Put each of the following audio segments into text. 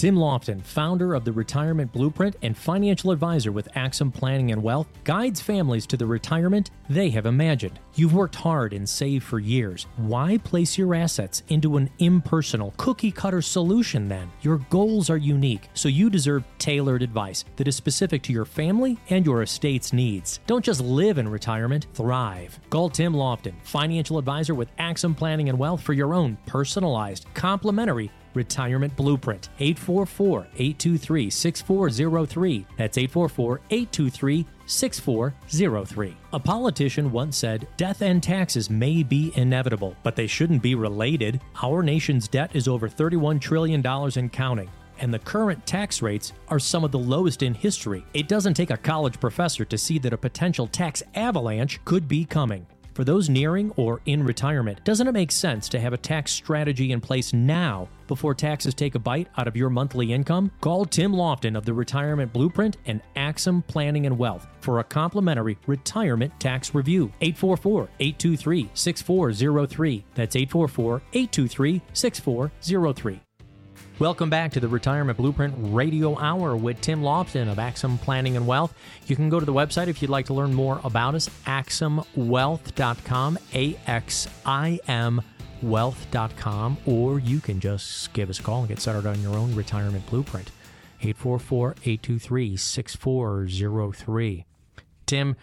Tim Lofton, founder of the Retirement Blueprint and financial advisor with Axim Planning and Wealth, guides families to the retirement they have imagined. You've worked hard and saved for years. Why place your assets into an impersonal, cookie cutter solution then? Your goals are unique, so you deserve tailored advice that is specific to your family and your estate's needs. Don't just live in retirement, thrive. Call Tim Lofton, financial advisor with Axim Planning and Wealth for your own personalized, complimentary Retirement Blueprint. 844 823 6403. That's 844 823 6403. A politician once said, Death and taxes may be inevitable, but they shouldn't be related. Our nation's debt is over $31 trillion and counting and the current tax rates are some of the lowest in history. It doesn't take a college professor to see that a potential tax avalanche could be coming. For those nearing or in retirement, doesn't it make sense to have a tax strategy in place now before taxes take a bite out of your monthly income? Call Tim Lofton of the Retirement Blueprint and Axim Planning and Wealth for a complimentary retirement tax review. 844 823 6403. That's 844 823 6403. Welcome back to the Retirement Blueprint Radio Hour with Tim Lofton of Axim Planning and Wealth. You can go to the website if you'd like to learn more about us, aximwealth.com, A X I M wealth.com, or you can just give us a call and get started on your own retirement blueprint. 844 823 6403. Tim,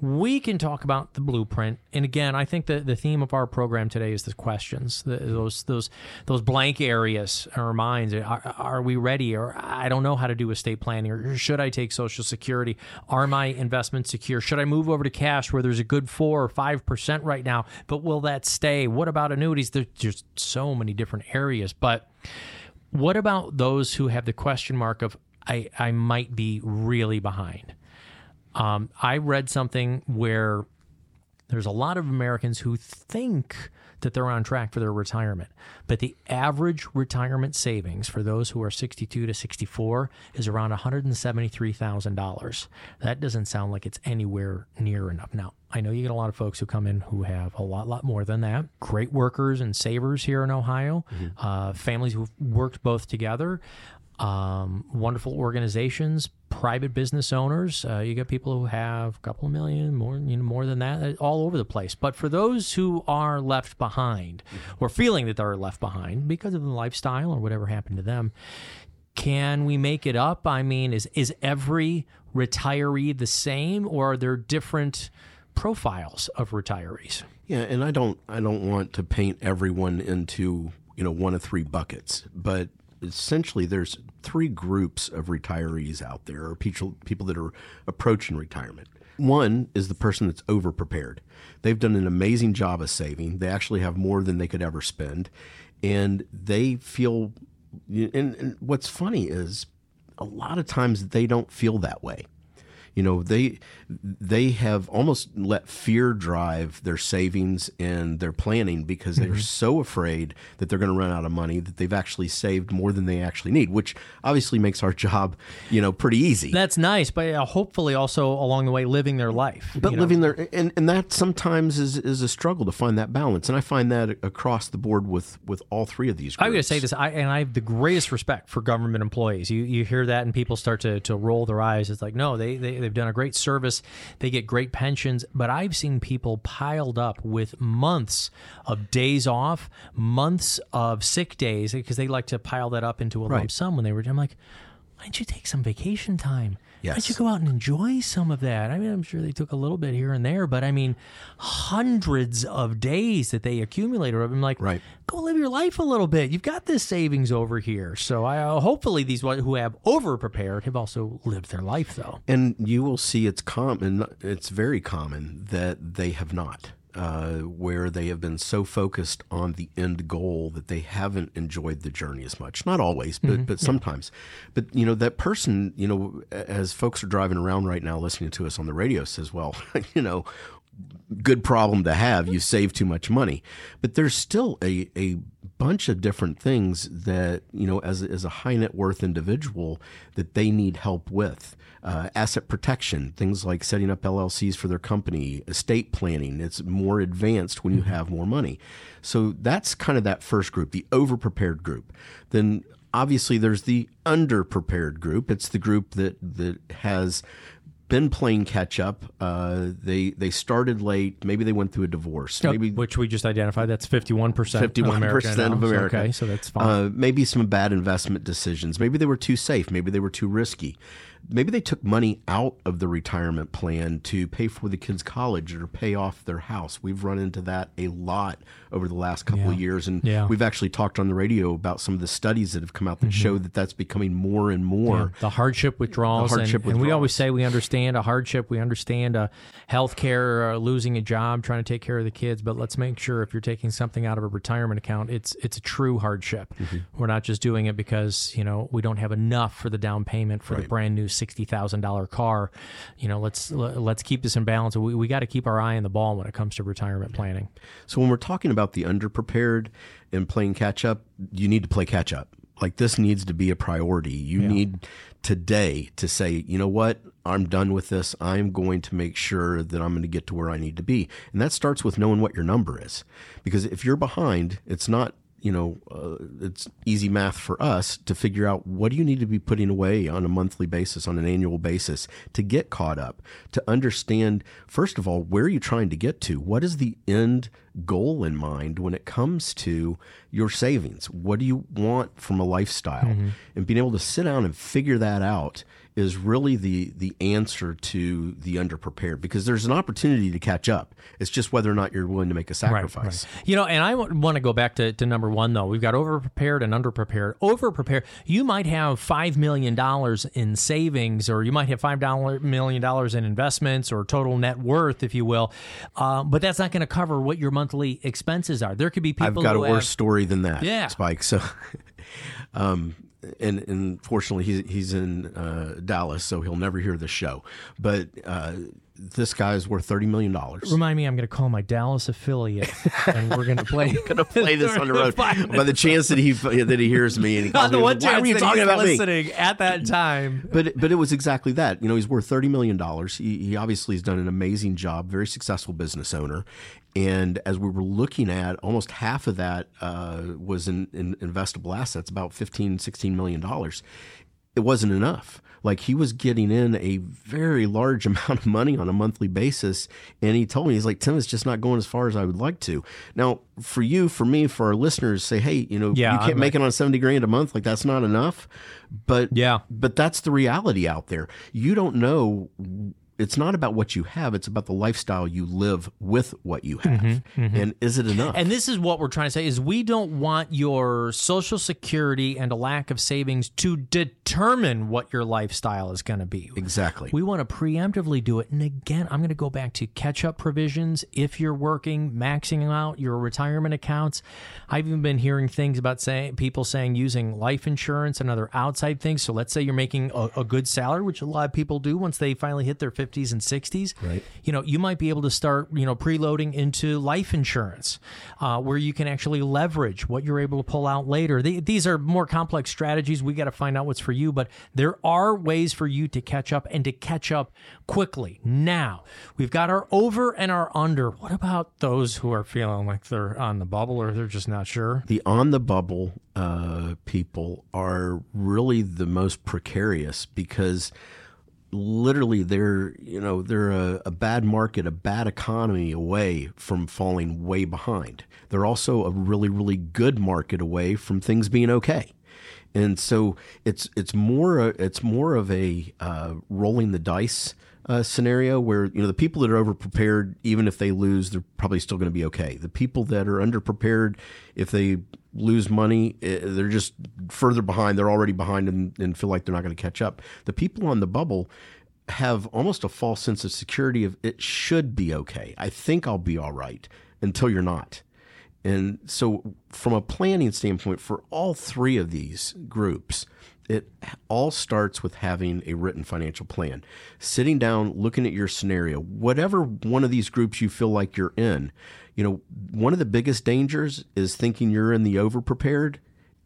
we can talk about the blueprint. And again, I think that the theme of our program today is the questions, the, those those those blank areas in our minds. Are, are, we ready? Or I don't know how to do estate planning. Or should I take Social Security? Are my investments secure? Should I move over to cash where there's a good four or five percent right now? But will that stay? What about annuities? There's just so many different areas. But what about those who have the question mark of I, I might be really behind? Um, I read something where there's a lot of Americans who think that they're on track for their retirement, but the average retirement savings for those who are 62 to 64 is around $173,000. That doesn't sound like it's anywhere near enough. Now, I know you get a lot of folks who come in who have a lot, lot more than that. Great workers and savers here in Ohio, mm-hmm. uh, families who've worked both together um, wonderful organizations, private business owners. Uh, you got people who have a couple of million, more, you know, more than that, uh, all over the place. But for those who are left behind, mm-hmm. or feeling that they're left behind because of the lifestyle or whatever happened to them, can we make it up? I mean, is is every retiree the same, or are there different profiles of retirees? Yeah, and I don't I don't want to paint everyone into you know one of three buckets, but essentially there's three groups of retirees out there, or people that are approaching retirement. One is the person that's over prepared. They've done an amazing job of saving. They actually have more than they could ever spend, and they feel. And, and what's funny is, a lot of times they don't feel that way. You know, they they have almost let fear drive their savings and their planning because mm-hmm. they're so afraid that they're going to run out of money that they've actually saved more than they actually need, which obviously makes our job, you know, pretty easy. That's nice, but uh, hopefully also along the way living their life. But living know? their and, and that sometimes is is a struggle to find that balance, and I find that across the board with with all three of these. Groups. I'm going to say this, I, and I have the greatest respect for government employees. You you hear that, and people start to to roll their eyes. It's like no, they they they've done a great service. They get great pensions, but I've seen people piled up with months of days off, months of sick days because they like to pile that up into a right. lump sum when they were. I'm like, why don't you take some vacation time? Yes. Don't you go out and enjoy some of that? I mean, I'm sure they took a little bit here and there, but I mean, hundreds of days that they accumulated. I'm like, right. go live your life a little bit. You've got this savings over here. So I uh, hopefully these who have over prepared have also lived their life though. And you will see it's common. It's very common that they have not uh, where they have been so focused on the end goal that they haven't enjoyed the journey as much. Not always, but mm-hmm. but sometimes. Yeah. But you know that person, you know, as folks are driving around right now listening to us on the radio, says, "Well, you know." Good problem to have. You save too much money, but there's still a, a bunch of different things that you know as, as a high net worth individual that they need help with uh, asset protection, things like setting up LLCs for their company, estate planning. It's more advanced when you mm-hmm. have more money. So that's kind of that first group, the over prepared group. Then obviously there's the underprepared group. It's the group that that has been playing catch up. Uh, they they started late. Maybe they went through a divorce. Maybe which we just identified. That's fifty one percent. Fifty one percent of America. Okay, so that's fine. Uh, maybe some bad investment decisions. Maybe they were too safe. Maybe they were too risky maybe they took money out of the retirement plan to pay for the kids' college or pay off their house. We've run into that a lot over the last couple yeah. of years, and yeah. we've actually talked on the radio about some of the studies that have come out that mm-hmm. show that that's becoming more and more. Yeah. The hardship withdrawals, the hardship and, withdrawals. and, we always say we understand a hardship, we understand a health care, uh, losing a job, trying to take care of the kids, but let's make sure if you're taking something out of a retirement account, it's it's a true hardship. Mm-hmm. We're not just doing it because you know we don't have enough for the down payment for right. the brand new sixty thousand dollars car. You know, let's let's keep this in balance. We we got to keep our eye on the ball when it comes to retirement planning. So when we're talking about the underprepared and playing catch up, you need to play catch up. Like this needs to be a priority. You yeah. need today to say, you know what, I'm done with this. I'm going to make sure that I'm going to get to where I need to be. And that starts with knowing what your number is. Because if you're behind, it's not you know, uh, it's easy math for us to figure out what do you need to be putting away on a monthly basis, on an annual basis to get caught up, to understand, first of all, where are you trying to get to? What is the end goal in mind when it comes to your savings? What do you want from a lifestyle? Mm-hmm. And being able to sit down and figure that out is really the the answer to the underprepared because there's an opportunity to catch up. It's just whether or not you're willing to make a sacrifice. Right, right. You know, and I want to go back to, to number one though. We've got overprepared and underprepared. Overprepared, you might have five million dollars in savings, or you might have five million dollars in investments, or total net worth, if you will. Uh, but that's not going to cover what your monthly expenses are. There could be people. I've got a worse have, story than that. Yeah, Spike. So. um, and, and fortunately he's he's in uh, Dallas, so he'll never hear the show. But uh, this guy is worth thirty million dollars. Remind me, I'm going to call my Dallas affiliate, and we're going to play. going to play this on the road. By the chance that he that he hears me, and he calls the me, one why are you talking about listening me? at that time? But but it was exactly that. You know, he's worth thirty million dollars. He, he obviously has done an amazing job, very successful business owner. And as we were looking at, almost half of that uh, was in, in investable assets, about 15, 16 million dollars. It wasn't enough. Like he was getting in a very large amount of money on a monthly basis. And he told me, he's like, Tim, it's just not going as far as I would like to. Now, for you, for me, for our listeners, say, hey, you know, yeah, you can't I'm make it on 70 grand a month. Like that's not enough. But yeah, but that's the reality out there. You don't know it's not about what you have it's about the lifestyle you live with what you have. Mm-hmm, mm-hmm. and is it enough? And this is what we're trying to say is we don't want your social security and a lack of savings to determine what your lifestyle is going to be. Exactly. We want to preemptively do it and again i'm going to go back to catch up provisions. If you're working maxing out your retirement accounts i've even been hearing things about saying people saying using life insurance and other outside things. So let's say you're making a, a good salary which a lot of people do once they finally hit their 50s and 60s, right. you know, you might be able to start, you know, preloading into life insurance uh, where you can actually leverage what you're able to pull out later. They, these are more complex strategies. We got to find out what's for you, but there are ways for you to catch up and to catch up quickly. Now, we've got our over and our under. What about those who are feeling like they're on the bubble or they're just not sure? The on the bubble uh, people are really the most precarious because literally they're you know they're a, a, bad market a bad economy away from falling way behind. They're also a really really good market away from things being okay. And so it's it's more it's more of a uh, rolling the dice uh, scenario where you know the people that are overprepared, even if they lose, they're probably still going to be okay. The people that are underprepared, if they lose money, eh, they're just further behind. They're already behind and, and feel like they're not going to catch up. The people on the bubble have almost a false sense of security of it should be okay. I think I'll be all right until you're not. And so, from a planning standpoint, for all three of these groups, it all starts with having a written financial plan. Sitting down, looking at your scenario, whatever one of these groups you feel like you're in. You know, one of the biggest dangers is thinking you're in the overprepared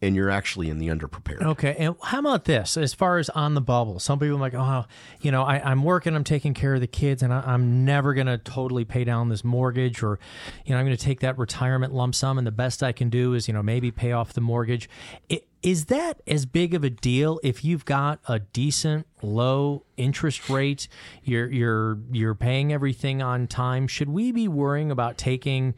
and you're actually in the underprepared. Okay. And how about this as far as on the bubble? Some people are like, oh, you know, I, am working, I'm taking care of the kids, and I, am never going to totally pay down this mortgage or, you know, I'm going to take that retirement lump sum, and the best I can do is, you know, maybe pay off the mortgage. It, Is that as big of a deal if you've got a decent low interest rate? You're you're you're paying everything on time. Should we be worrying about taking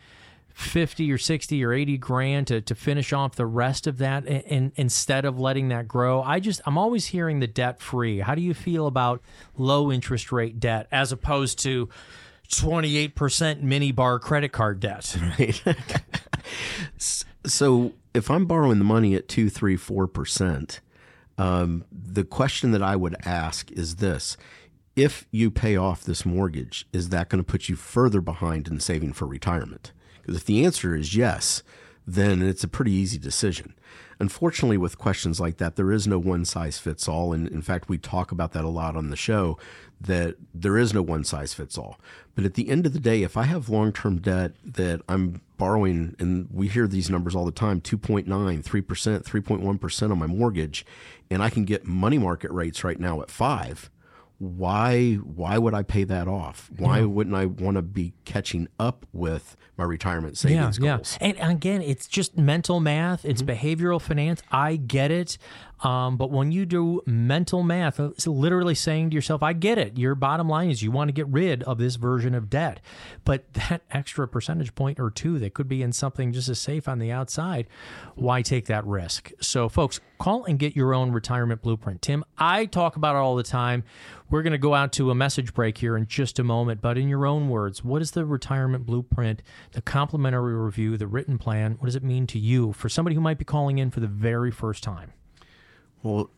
50 or 60 or 80 grand to, to finish off the rest of that instead of letting that grow i just i'm always hearing the debt free how do you feel about low interest rate debt as opposed to 28% mini bar credit card debt right so if i'm borrowing the money at 2 3 4% um, the question that i would ask is this if you pay off this mortgage is that going to put you further behind in saving for retirement because if the answer is yes, then it's a pretty easy decision. Unfortunately, with questions like that, there is no one size fits all. And in fact, we talk about that a lot on the show that there is no one size fits all. But at the end of the day, if I have long term debt that I'm borrowing, and we hear these numbers all the time 2.9, 3%, 3.1% on my mortgage, and I can get money market rates right now at five why why would I pay that off? Why yeah. wouldn't I want to be catching up with my retirement savings yeah, goals? Yeah. And again, it's just mental math, it's mm-hmm. behavioral finance. I get it. Um, but when you do mental math, uh, it's literally saying to yourself, I get it. Your bottom line is you want to get rid of this version of debt. But that extra percentage point or two that could be in something just as safe on the outside, why take that risk? So, folks, call and get your own retirement blueprint. Tim, I talk about it all the time. We're going to go out to a message break here in just a moment, but in your own words, what is the retirement blueprint, the complimentary review, the written plan? What does it mean to you for somebody who might be calling in for the very first time? Well,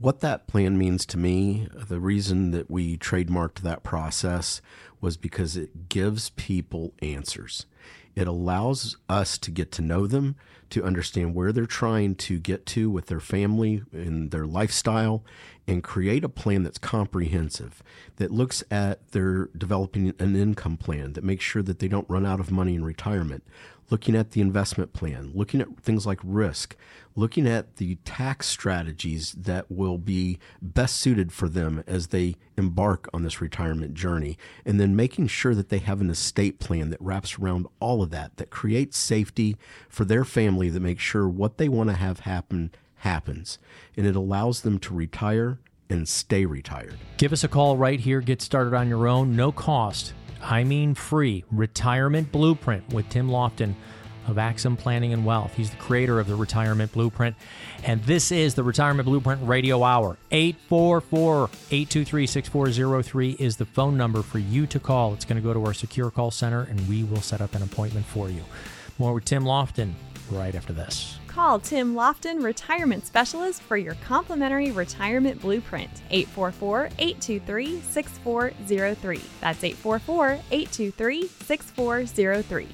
what that plan means to me, the reason that we trademarked that process was because it gives people answers. It allows us to get to know them, to understand where they're trying to get to with their family and their lifestyle, and create a plan that's comprehensive, that looks at their developing an income plan, that makes sure that they don't run out of money in retirement, looking at the investment plan, looking at things like risk, looking at the tax strategies that will be best suited for them as they embark on this retirement journey, and then making sure that they have an estate plan that wraps around all of that, that creates safety for their family, that makes sure what they want to have happen happens. And it allows them to retire and stay retired. Give us a call right here. Get started on your own, no cost. I mean free, retirement blueprint with Tim Lofton of Axim Planning and Wealth. He's the creator of the Retirement Blueprint. And this is the Retirement Blueprint Radio Hour. 844 823 6403 is the phone number for you to call. It's going to go to our secure call center and we will set up an appointment for you. More with Tim Lofton right after this. Call Tim Lofton, Retirement Specialist, for your complimentary retirement blueprint. 844 823 6403. That's 844 823 6403.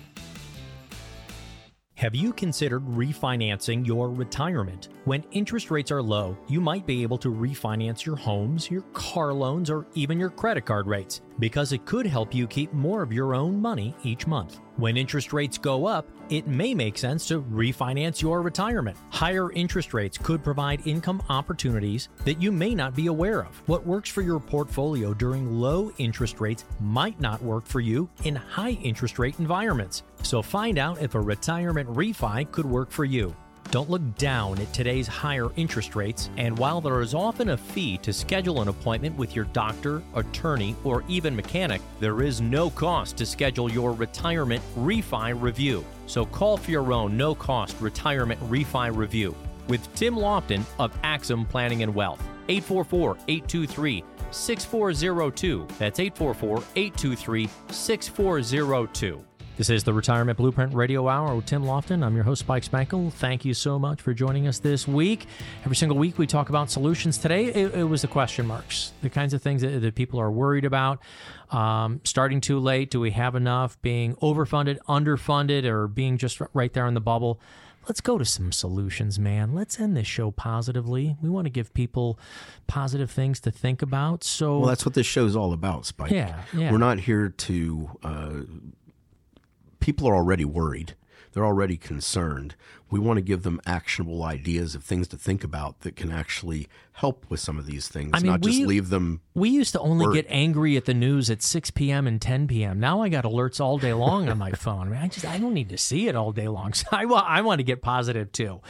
Have you considered refinancing your retirement? When interest rates are low, you might be able to refinance your homes, your car loans, or even your credit card rates because it could help you keep more of your own money each month. When interest rates go up, it may make sense to refinance your retirement. Higher interest rates could provide income opportunities that you may not be aware of. What works for your portfolio during low interest rates might not work for you in high interest rate environments. So find out if a retirement refi could work for you. Don't look down at today's higher interest rates, and while there is often a fee to schedule an appointment with your doctor, attorney, or even mechanic, there is no cost to schedule your retirement refi review. So call for your own no cost retirement refi review with Tim Lofton of Axim Planning and Wealth. 844 823 6402. That's 844 823 6402. This is the Retirement Blueprint Radio Hour with Tim Lofton. I'm your host, Spike Spankle. Thank you so much for joining us this week. Every single week, we talk about solutions. Today, it, it was the question marks, the kinds of things that, that people are worried about. Um, starting too late, do we have enough? Being overfunded, underfunded, or being just right there in the bubble? Let's go to some solutions, man. Let's end this show positively. We want to give people positive things to think about. So, well, that's what this show is all about, Spike. Yeah, yeah. We're not here to. Uh, people are already worried. They're already concerned. We want to give them actionable ideas of things to think about that can actually help with some of these things, I mean, not just we- leave them. We used to only Word. get angry at the news at 6 p.m. and 10 p.m. Now I got alerts all day long on my phone. I, mean, I just I don't need to see it all day long. So I want I want to get positive too.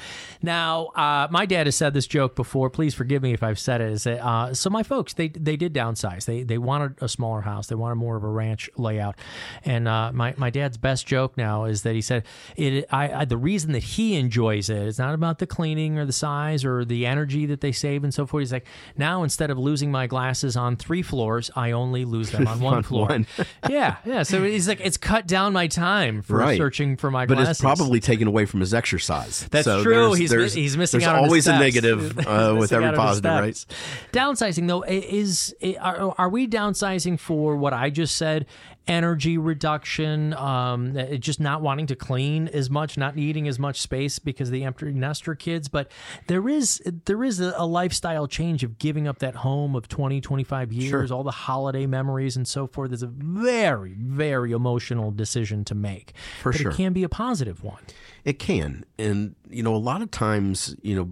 Now, uh, my dad has said this joke before. Please forgive me if I've said it. Is that, uh, so my folks they they did downsize. They they wanted a smaller house. They wanted more of a ranch layout. And uh, my my dad's best joke now is that he said it. I, I the reason that he enjoys it. it is not about the cleaning or the size or the energy that they save and so forth. He's like now instead of losing my glasses on three floors, I only lose them on one On floor. one. yeah, yeah. So he's like it's cut down my time for Right. searching for my But glasses. But it's probably taken away from his exercise. That's So true. there's- He's there's- he's missing there's out. on the always a negative uh, with every out on the positive, right? Downsizing though is are, are we downsizing for what I just said? Energy reduction, um, just not wanting to clean as much, not needing as much space because of the empty nester kids. But there is there is a, lifestyle change of giving up that home of 20, 25 years, all the holiday memories and so forth. Is a very very emotional decision to make. For but sure. it can be a positive one. It can. And, you know, a lot of times, you know,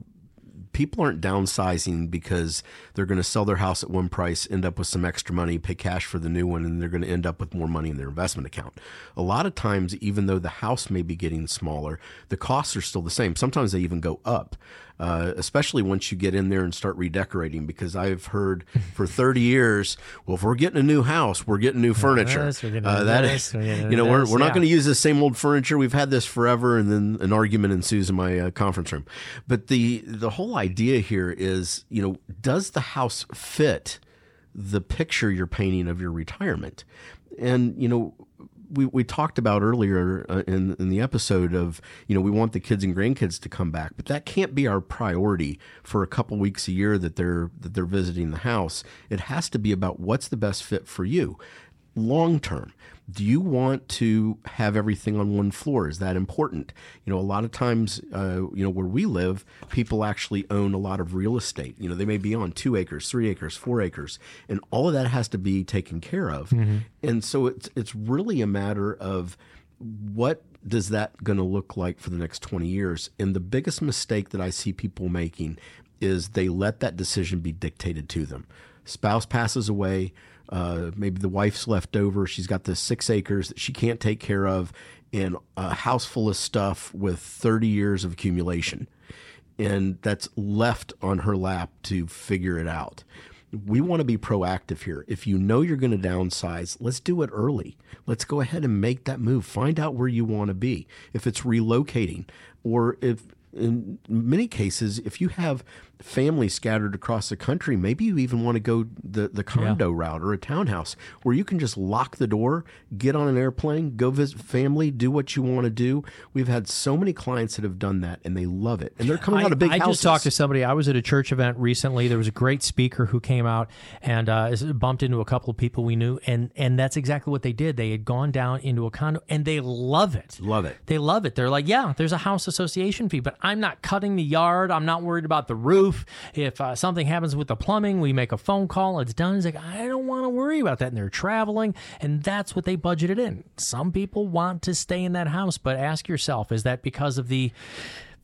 people aren't downsizing because they're going to sell their house at one price, end up with some extra money, pay cash for the new one, and they're going to end up with more money in their investment account. A lot of times, even though the house may be getting smaller, the costs are still the same. Sometimes they even go up. Uh, especially once you get in there and start redecorating, because I've heard for 30 years, well, if we're getting a new house, we're getting new furniture. this, we're getting Uh, that this, is, we're you know, we're, we're not going to use the same old furniture. We've had this forever, and then an argument ensues in my uh, conference room. But the the whole idea here is, you know, does the house fit the picture you're painting of your retirement? And you know, we, we talked about earlier uh, in in the episode of you know we want the kids and grandkids to come back, but that can't be our priority for a couple weeks a year that they're that they're visiting the house. It has to be about what's the best fit for you long term do you want to have everything on one floor? Is that important? You know a lot of times uh, you know where we live people actually own a lot of real estate. You know they may be on two acres three acres four acres and all of that has to be taken care of. And so it's it's really a matter of what does that going to look like for the next 20 years? And the biggest mistake that i see people making is they let that decision be dictated to them. Spouse passes away uh, maybe the wife's left over she's got the six acres that she can't take care of and a house full of stuff with 30 years of accumulation and that's left on her lap to figure it out. We want to be proactive here. If you know you're going to downsize, let's do it early. Let's go ahead and make that move. Find out where you want to be. If it's relocating, or if in many cases, if you have family scattered across the country, maybe you even want to go the, the condo route or a townhouse where you can just lock the door, get on an airplane, go visit family, do what you want to do. We've had so many clients that have done that and they love it. And they're coming I, out of big I houses. just talked to somebody. I was at a church event recently. There was a great speaker who came out and uh, bumped into a couple of people we knew, and and that's exactly what they did. They had gone down into a condo, and they love it. Love it. They love it. They're like, yeah, there's a house association fee, but I'm not cutting the yard. I'm not worried about the roof. If uh, something happens with the plumbing, we make a phone call. It's done. It's like I don't want to worry about that. And they're traveling, and that's what they budgeted in. Some people want to stay in that house, but ask yourself: Is that because of the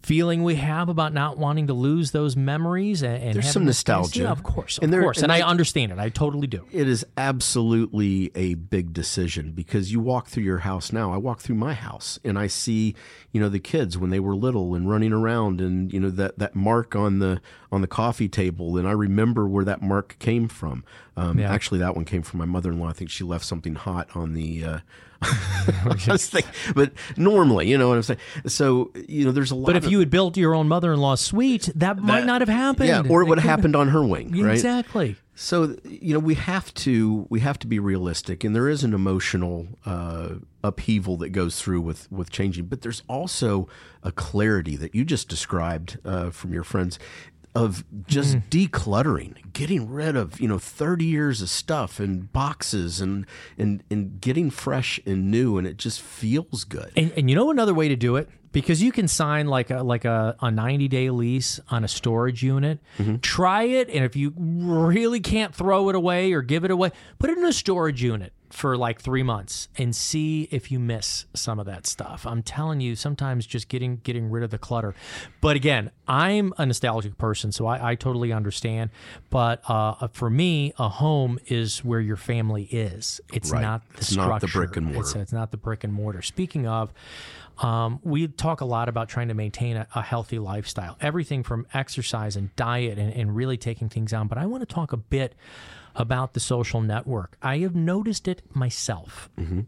feeling we have about not wanting to lose those memories and, and There's some nostalgia. Yeah, of course, of And there- course, and, and I I- understand it. I totally do. It is absolutely a big decision because you walk through your house now. I walk through my house and I see, you know, the kids when they were little and running around and you know that that mark on the on the coffee table and I remember where that mark came from. Um, Yeah. Actually, that one came from my mother-in-law. I think she left something hot on the. Uh, thinking- but normally, you know what I'm saying. So you know, there's a lot. But if of, you had built your own mother-in-law suite, that, might not have happened. yeah, or it would have happened on her wing, right? Exactly. So you know we have to we have to be realistic, and there is an emotional uh, upheaval that goes through with with changing, but there's also a clarity that you just described uh, from your friends of just mm. decluttering, getting rid of you know 30 years of stuff and boxes and and and getting fresh and new, and it just feels good. And, and you know another way to do it because you can sign like a like a, a 90 day lease on a storage unit. Mm-hmm. Try it, and if you really can't throw it away or give it away, put it in a storage unit. For like three months and see if you miss some of that stuff. I'm telling you, sometimes just getting getting rid of the clutter. But again, I'm a nostalgic person, so I, I totally understand. But uh, for me, a home is where your family is. It's Right. not the It's structure. not the brick and mortar. It's, it's not the brick and mortar. Speaking of. Um, we talk a lot about trying to maintain a, a healthy lifestyle, everything from exercise and diet and, and really taking things on. But I want to talk a bit about the social network. I have noticed it myself. Mm-hmm.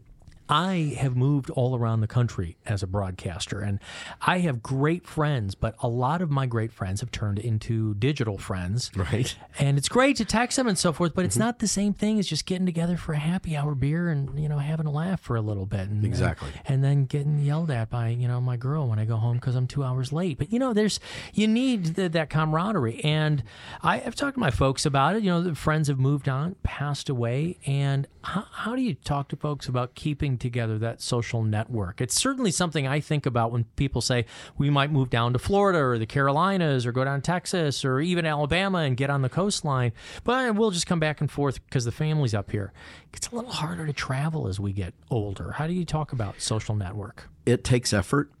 I have moved all around the country as a broadcaster, and I have great friends, but a lot of my great friends have turned into digital friends. Right. And it's great to text them and so forth, but it's mm-hmm. not the same thing as just getting together for a happy hour beer and, you know, having a laugh for a little bit. And, uh, Exactly. And, then getting yelled at by, you know, my girl when I go home because I'm two hours late. But, you know, there's, you need the, that camaraderie. And I, I've talked to my folks about it. You know, the friends have moved on, passed away. And how, how do you talk to folks about keeping together that social network? It's certainly something I think about when people say we might move down to Florida or the Carolinas or go down to Texas or even Alabama and get on the coastline, but we'll just come back and forth because the family's up here. It's a little harder to travel as we get older. How do you talk about social network? it takes effort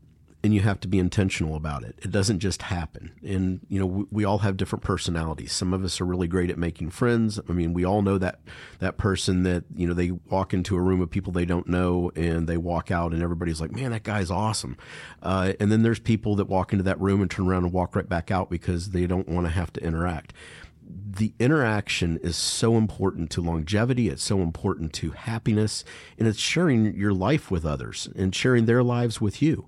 and you have to be intentional about it. It doesn't just happen. And, you know, we, we all have different personalities. Some of us are really great at making friends. I mean, we all know that, that person that, you know, they walk into a room of people they don't know and they walk out and everybody's like, man, that guy's awesome. Uh, and then there's people that walk into that room and turn around and walk right back out because they don't want to have to interact the interaction is so important to longevity. It's so important to happiness, and it's sharing your life with others and sharing their lives with you.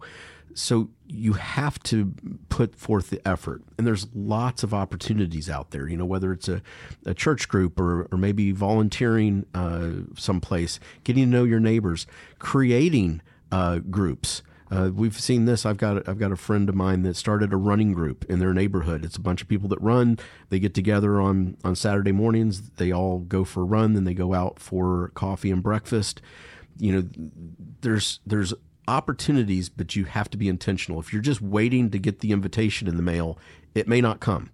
So you have to put forth the effort, and there's lots of opportunities out there. You know, whether it's a, a church group or, or maybe volunteering uh, someplace, getting to know your neighbors, creating uh, groups. Uh, we've seen this. I've got I've got a friend of mine that started a running group in their neighborhood. It's a bunch of people that run. They get together on on Saturday mornings. They all go for a run, then they go out for coffee and breakfast. You know, there's there's opportunities, but you have to be intentional. If you're just waiting to get the invitation in the mail, it may not come,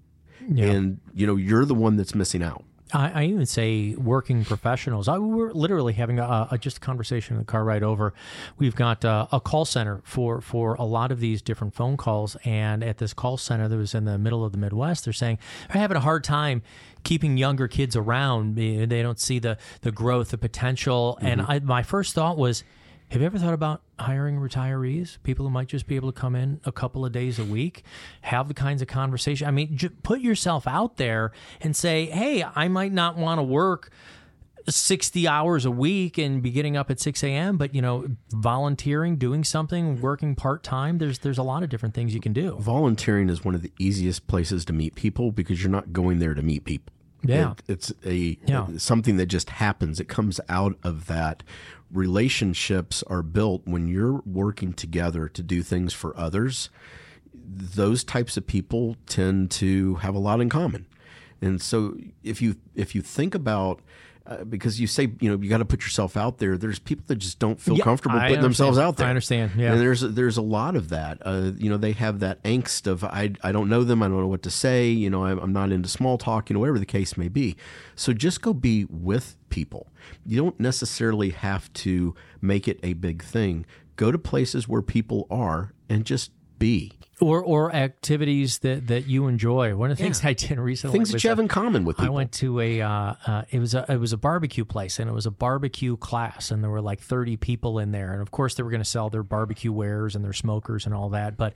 and you know you're the one that's missing out. I, I even say working professionals. I, we were literally having a, a just a conversation in the car ride over. We've got uh, a call center for for a lot of these different phone calls, and at this call center that was in the middle of the Midwest, they're saying they're having a hard time keeping younger kids around. They they don't see the the growth, the potential. And I, my first thought was. Have you ever thought about hiring retirees, people who might just be able to come in a couple of days a week, have the kinds of conversation? I mean, j- put yourself out there and say, "Hey, I might not want to work 60 hours a week and be getting up at 6 a.m., but you know, volunteering, doing something, working part time. There's there's a lot of different things you can do. volunteering is one of the easiest places to meet people because you're not going there to meet people. Yeah. It- it's a Yeah. something that just happens. It comes out of that. Relationships are built when you're working together to do things for others. Those types of people tend to have a lot in common. And so if you if you think about uh, because you say you know you got to put yourself out there. There's people that just don't feel Yeah, comfortable I putting themselves out there. I understand, yeah. and there's there's a lot of that. Uh, you know, they have that angst of I I don't know them. I don't know what to say. You know, I'm, I'm not into small talk. You know, whatever the case may be. So just go be with people. You don't necessarily have to make it a big thing. Go to places where people are and just be Or or activities that, that you enjoy. One of the things I did recently things that you have in common with People. I went to a uh, uh, it was a it was a barbecue place and it was a barbecue class and there were like thirty people in there. And of course they were going to sell their barbecue wares and their smokers and all that. But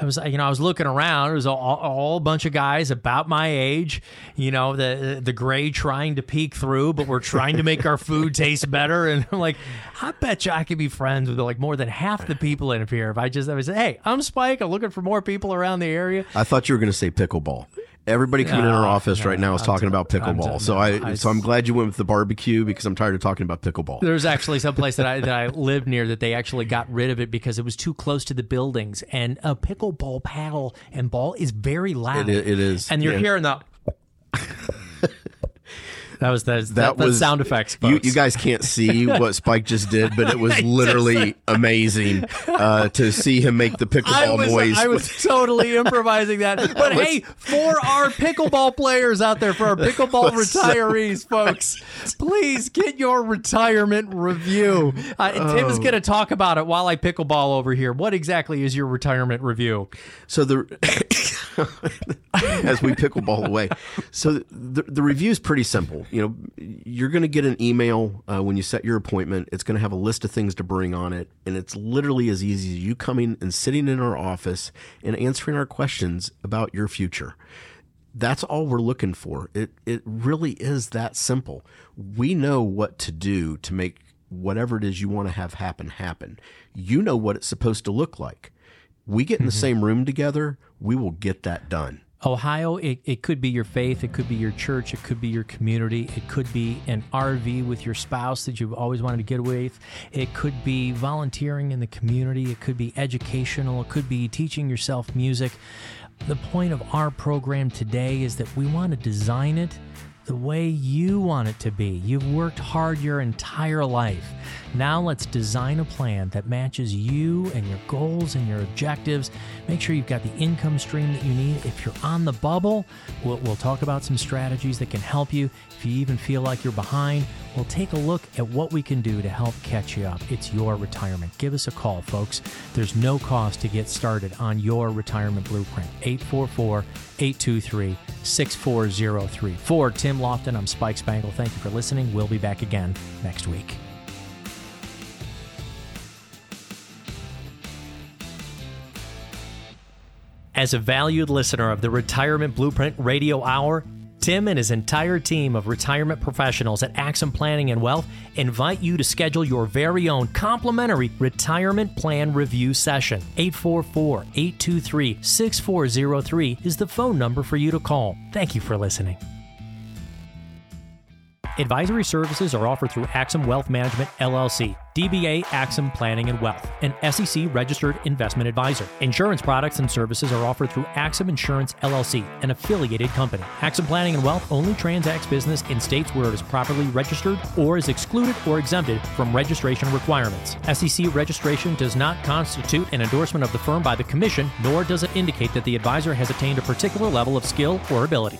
it was you know I was looking around. It was all, all a bunch of guys about my age you know the the gray trying to peek through but we're trying to make our food taste better. And I'm like I bet you I could be friends with like more than half the people in here if I just I was hey I'm Spike. I'm looking for more people around the area I thought you were going to say pickleball. Everybody coming in our office no, right now is I'm talking t- about pickleball. t- so no, I, I- so I'm glad you went with the barbecue because I'm tired of talking about pickleball. There's actually some place that I that I lived near that they actually got rid of it because it was too close to the buildings. And a pickleball paddle and ball is very loud. It it is, and you're yeah. hearing the. That was the, that, That that was sound effects. You, you guys can't see what Spike just did, but it was literally amazing uh, to see him make the I pickleball was, noise. I was totally improvising that. But hey, for our pickleball players out there, for our pickleball retirees, folks, please get your retirement review. Uh, and Tim is Oh. going to talk about it while I pickleball over here. What exactly is your retirement review? So the as we pickleball away, so the the review is pretty simple. You know, you're going to get an email uh, when you set your appointment. It's going to have a list of things to bring on it, and it's literally as easy as you coming and sitting in our office and answering our questions about your future. That's all we're looking for. It it really is that simple. We know what to do to make whatever it is you want to have happen happen. You know what it's supposed to look like. We get in the mm-hmm. same room together, we will get that done. Ohio, it, it could be your faith, it could be your church, it could be your community, it could be an RV with your spouse that you've always wanted to get away with, it could be volunteering in the community, it could be educational, it could be teaching yourself music. The point of our program today is that we want to design it the way you want it to be. You've worked hard your entire life. Now let's design a plan that matches you and your goals and your objectives. Make sure you've got the income stream that you need. If you're on the bubble, we'll, we'll talk about some strategies that can help you. If you even feel like you're behind, we'll take a look at what we can do to help catch you up. It's your retirement. Give us a call, folks. There's no cost to get started on your retirement blueprint. 844 823 6403. For Tim Lofton, I'm Spike Spangle. Thank you for listening. We'll be back again next week. As a valued listener of the Retirement Blueprint Radio Hour, Tim and his entire team of retirement professionals at Axim Planning and Wealth invite you to schedule your very own complimentary retirement plan review session. 844 823 6403 is the phone number for you to call. Thank you for listening. Advisory services are offered through Axim Wealth Management LLC, DBA Axim Planning and Wealth, an SEC registered investment advisor. Insurance products and services are offered through Axim Insurance LLC, an affiliated company. Axim Planning and Wealth only transacts business in states where it is properly registered or is excluded or exempted from registration requirements. SEC registration does not constitute an endorsement of the firm by the Commission, nor does it indicate that the advisor has attained a particular level of skill or ability.